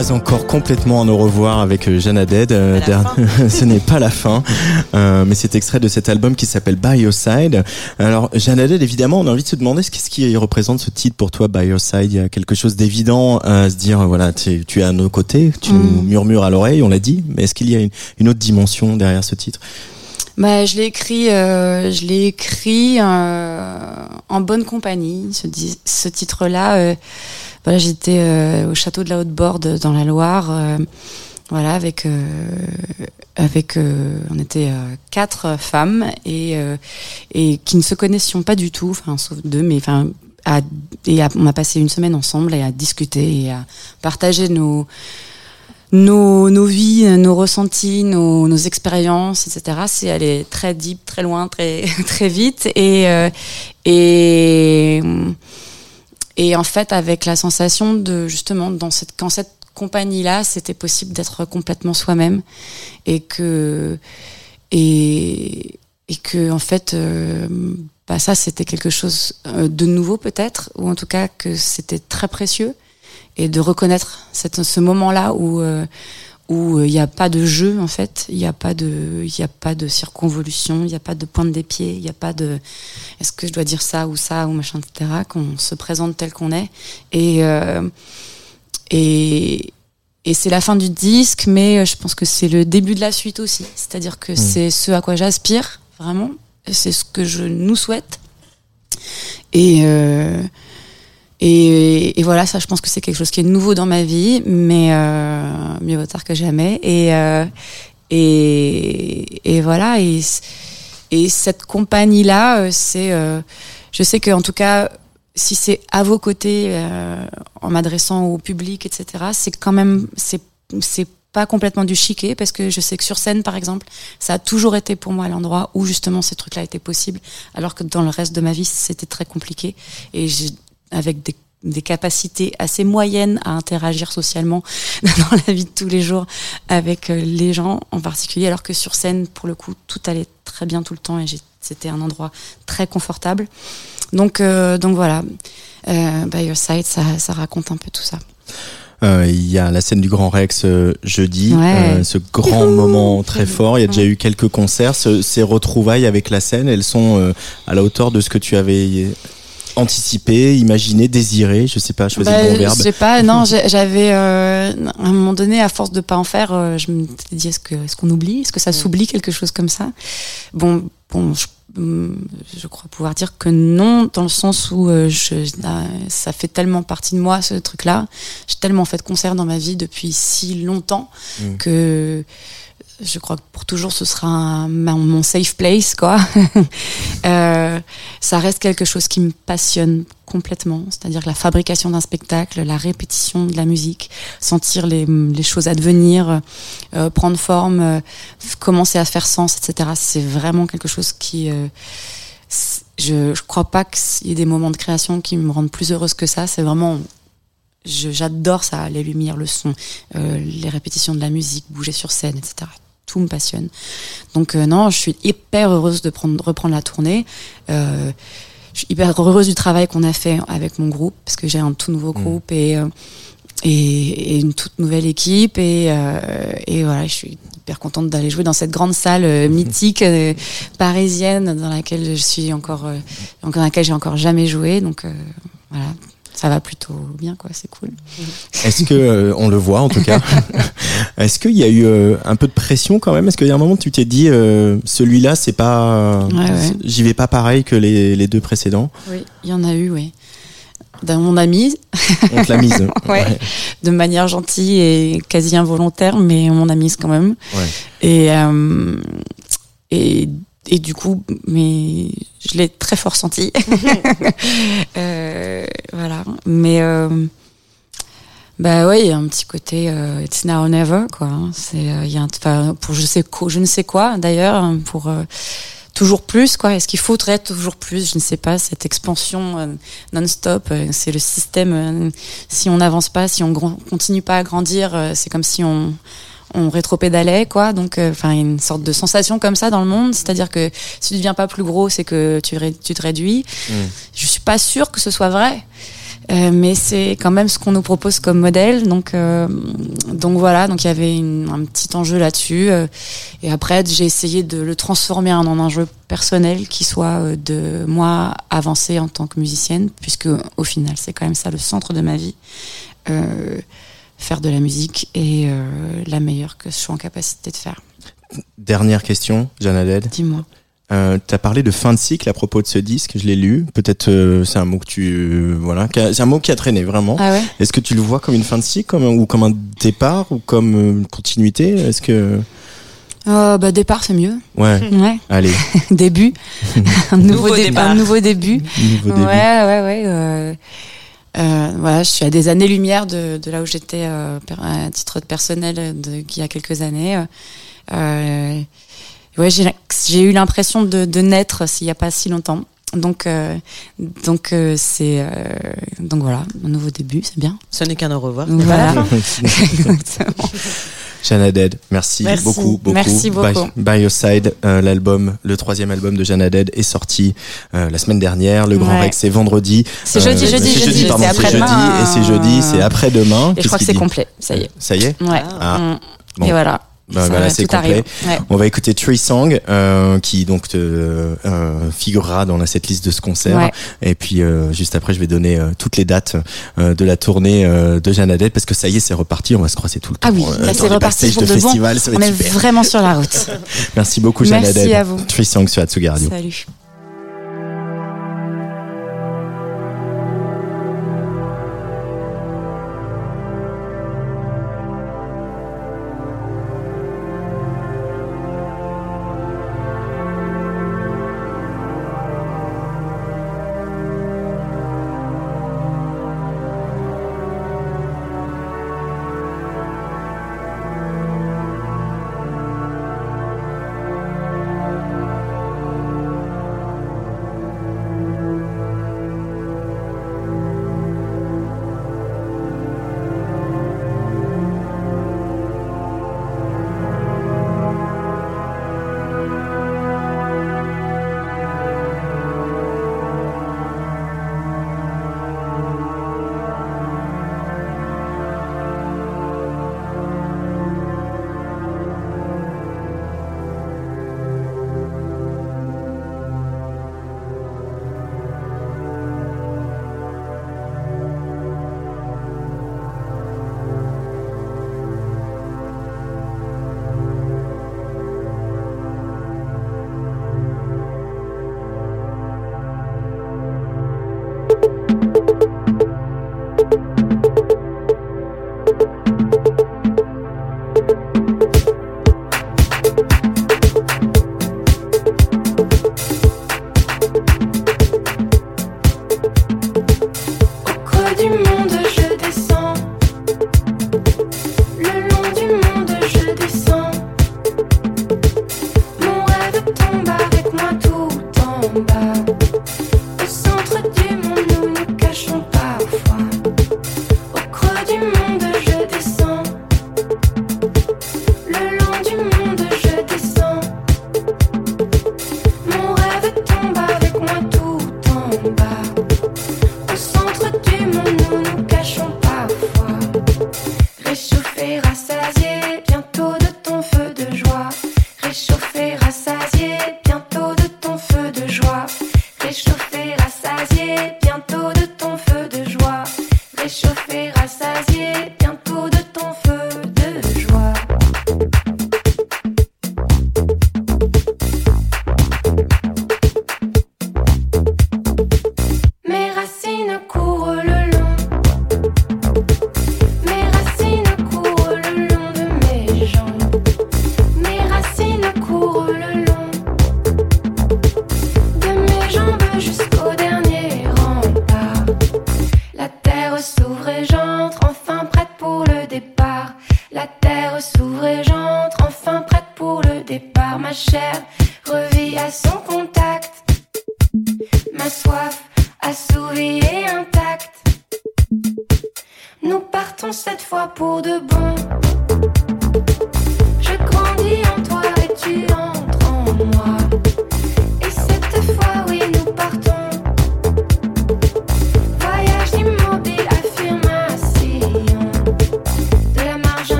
pas encore complètement un au revoir avec euh, Jeanne Haddad. euh, Ce n'est pas la fin, euh, mais c'est extrait de cet album qui s'appelle By Your Side. Alors Jeanne Haddad, évidemment, on a envie de se demander ce qu'est-ce qui représente ce titre pour toi, By Your Side? Il y a quelque chose d'évident à se dire, voilà, tu, tu es à nos côtés, tu Mm. nous murmures à l'oreille, on l'a dit, mais est-ce qu'il y a une, une autre dimension derrière ce titre? Bah, je l'ai écrit, euh, je l'ai écrit euh, en bonne compagnie. Ce, titre-là, euh, voilà, j'étais euh, au château de la Haute-Borde dans la Loire, euh, voilà, avec euh, avec, on était quatre femmes et et qui ne se connaissions pas du tout, enfin sauf deux, mais enfin. Et on a passé une semaine ensemble et à discuter et à partager nos nos, nos vies, nos ressentis, nos, nos expériences, etc. C'est aller très deep, très loin, très très vite et euh, et et en fait avec la sensation de justement dans cette quand cette compagnie là c'était possible d'être complètement soi-même et que et et que en fait euh, bah ça c'était quelque chose euh, de nouveau peut-être ou en tout cas que c'était très précieux et de reconnaître cette, ce moment-là où euh, où euh, il n'y a pas de jeu en fait, il n'y a pas de il a pas de circonvolution, il n'y a pas de pointe des pieds, il n'y a pas de est-ce que je dois dire ça ou ça ou machin etc. Qu'on se présente tel qu'on est et euh, et et c'est la fin du disque, mais je pense que c'est le début de la suite aussi. C'est-à-dire que c'est ce à quoi j'aspire vraiment, c'est ce que je nous souhaite. Et euh, et, et voilà, ça, je pense que c'est quelque chose qui est nouveau dans ma vie, mais euh, mieux vaut tard que jamais. Et, euh, et, et voilà, et, et cette compagnie-là, euh, c'est, euh, je sais que en tout cas, si c'est à vos côtés, euh, en m'adressant au public, etc., c'est quand même, c'est, c'est pas complètement du chiquet parce que je sais que sur scène, par exemple, ça a toujours été pour moi l'endroit où justement ces trucs-là étaient possibles, alors que dans le reste de ma vie, c'était très compliqué. Et j'ai, avec des, des capacités assez moyennes à interagir socialement dans la vie de tous les jours avec euh, les gens en particulier, alors que sur scène, pour le coup, tout allait très bien tout le temps et c'était un endroit très confortable. Donc, euh, donc voilà, euh, By Your Side, ça, ça raconte un peu tout ça. Euh, Il y a la scène du Grand Rex euh, jeudi, Ouais. euh, ce grand moment très fort. Il y a déjà eu quelques concerts. Ce- ces retrouvailles avec la scène, elles sont à la hauteur de ce que tu avais anticipé, imaginé, désiré. Je sais pas, choisir Bah, le bon je verbe. sais pas, non, j'avais euh, à un moment donné, à force de pas en faire, euh, je me suis dit est-ce que est-ce qu'on oublie, est-ce que ça s'oublie quelque chose comme ça? Bon, bon, je, hum, je crois pouvoir dire que non, dans le sens où euh, je, euh, ça fait tellement partie de moi ce truc-là. J'ai tellement fait de concerts dans ma vie depuis si longtemps Mm. que je crois que pour toujours ce sera mon safe place quoi. Euh, ça reste quelque chose qui me passionne complètement, c'est-à-dire la fabrication d'un spectacle, la répétition de la musique, sentir les, choses advenir, euh, prendre forme, euh, commencer à faire sens, etc. C'est vraiment quelque chose qui je, je crois pas qu'il y ait des moments de création qui me rendent plus heureuse que ça. C'est vraiment j'adore ça, les lumières, le son, les répétitions de la musique, bouger sur scène, etc. Tout me passionne. Donc euh, non, je suis hyper heureuse de prendre, reprendre la tournée. Euh, je suis hyper heureuse du travail qu'on a fait avec mon groupe, parce que j'ai un tout nouveau groupe et, euh, et, et une toute nouvelle équipe. Et, et voilà, je suis hyper contente d'aller jouer dans cette grande salle euh, mythique parisienne dans laquelle je suis encore, dans laquelle j'ai encore jamais joué. Donc voilà, ça va plutôt bien, quoi. C'est cool. Est-ce que euh, on le voit en tout cas Est-ce qu'il y a eu euh, un peu de pression quand même? Est-ce qu'il y a un moment où tu t'es dit euh, celui-là c'est pas, Ouais, ouais. j'y vais pas pareil que les, les deux précédents? Oui, il y en a eu, oui. Dans mon ami, On te l'a mise. Ouais. de manière gentille et quasi involontaire, mais on a mise quand même. Ouais. Et, euh, et, et du coup, mais je l'ai très fort senti. Euh, voilà. Mais euh, bah ouais, il y a un petit côté euh, it's now or never quoi. hein. C'est euh, il y a un- enfin pour je sais quoi, je ne sais quoi d'ailleurs hein, pour euh, toujours plus quoi. Est-ce qu'il faudrait toujours plus? Je ne sais pas. Cette expansion euh, non-stop, c'est le système. si on n'avance pas, si on continue pas à grandir, c'est comme si on on rétropédalait quoi donc euh, enfin une sorte de sensation comme ça dans le monde c'est-à-dire que si tu deviens pas plus gros c'est que tu, ré- tu te réduis Mm. je suis pas sûre que ce soit vrai Euh, mais c'est quand même ce qu'on nous propose comme modèle. Donc, euh, donc voilà, donc il y avait une- un petit enjeu là-dessus. et après, j'ai essayé de le transformer en un jeu personnel qui soit de moi avancer en tant que musicienne, puisque au final, c'est quand même ça le centre de ma vie. Euh, faire de la musique et euh, la meilleure que je suis en capacité de faire. Dernière question, Jeanne. Dis-moi. Euh, tu as parlé de fin de cycle à propos de ce disque, je l'ai lu. Peut-être euh, c'est un mot que tu euh, voilà, qui a- c'est un mot qui a traîné vraiment. Ah ouais? Est-ce que tu le vois comme une fin de cycle, comme ou comme un départ, ou comme une continuité? Est-ce que Euh, bah, départ, c'est mieux. ouais, Ouais. allez, début. un nouveau, Nouveau dé- départ. Un nouveau début. nouveau début. Ouais, ouais, ouais. Euh, euh, voilà, je suis à des années-lumière de, de là où j'étais euh, à titre de personnel de, il y a quelques années. Euh, euh, ouais, j'ai eu l'impression de, de naître s'il n'y a pas si longtemps. Donc, euh, donc euh, c'est euh, donc voilà, un nouveau début, c'est bien. Ce n'est qu'un au revoir. Voilà. Exactement. Jeanne Dead, merci, Merci. beaucoup, beaucoup. Merci beaucoup. By, By Your Side, euh, l'album, le troisième album de Jeanne Dead est sorti euh, la semaine dernière. Le Grand Ouais. Rex, c'est vendredi. C'est jeudi, Euh, jeudi, c'est jeudi, pardon, c'est jeudi après-demain. et c'est jeudi, c'est après-demain. Et je crois que c'est complet, ça y est. Ça y est Ouais. Ah. Mm. Bon. Et voilà. Bah, voilà, c'est complet. Ouais. On va écouter Tree Song, euh, qui donc euh, euh, figurera dans la setlist de ce concert. Ouais. Et puis euh, juste après, je vais donner euh, toutes les dates euh, de la tournée euh, de Jeanne parce que ça y est, c'est reparti. On va se croiser tout le temps. Ah oui, c'est reparti pour de bon. festival. Ça va On est super. vraiment sur la route. Merci beaucoup, Jeanne Merci à vous. Tree Song sur Atsugi Radio. Salut.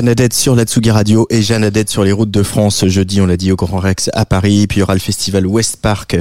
Jeannadette sur la Tsugi Radio et Jeannadette sur les routes de France. Jeudi, on l'a dit au Grand Rex à Paris. Puis il y aura le festival West Park.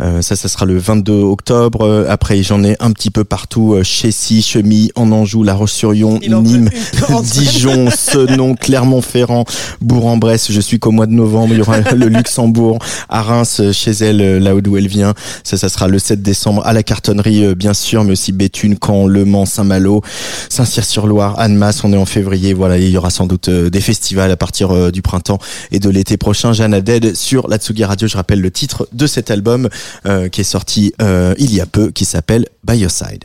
Euh, ça, ça sera le 22 octobre. Après, j'en ai un petit peu partout. euh, Chessy, Chemille, en Anjou, La Roche-sur-Yon, Nîmes. Dijon, Senon, Clermont-Ferrand, Bourg-en-Bresse. Je suis qu'au mois de novembre. Il y aura le Luxembourg, à Reims, chez elle, euh, là d'où elle vient. Ça, ça sera le 7 décembre à la cartonnerie, euh, bien sûr, mais aussi Béthune, Caen, Le Mans, Saint-Malo, Saint-Cyr-sur-Loire, Annemasse. On est en février. Voilà, il y aura sans doute euh, des festivals à partir euh, du printemps et de l'été prochain. Jeanne Dead sur la Tsugi Radio. Je rappelle le titre de cet album euh, qui est sorti il y a peu, qui s'appelle By Your Side.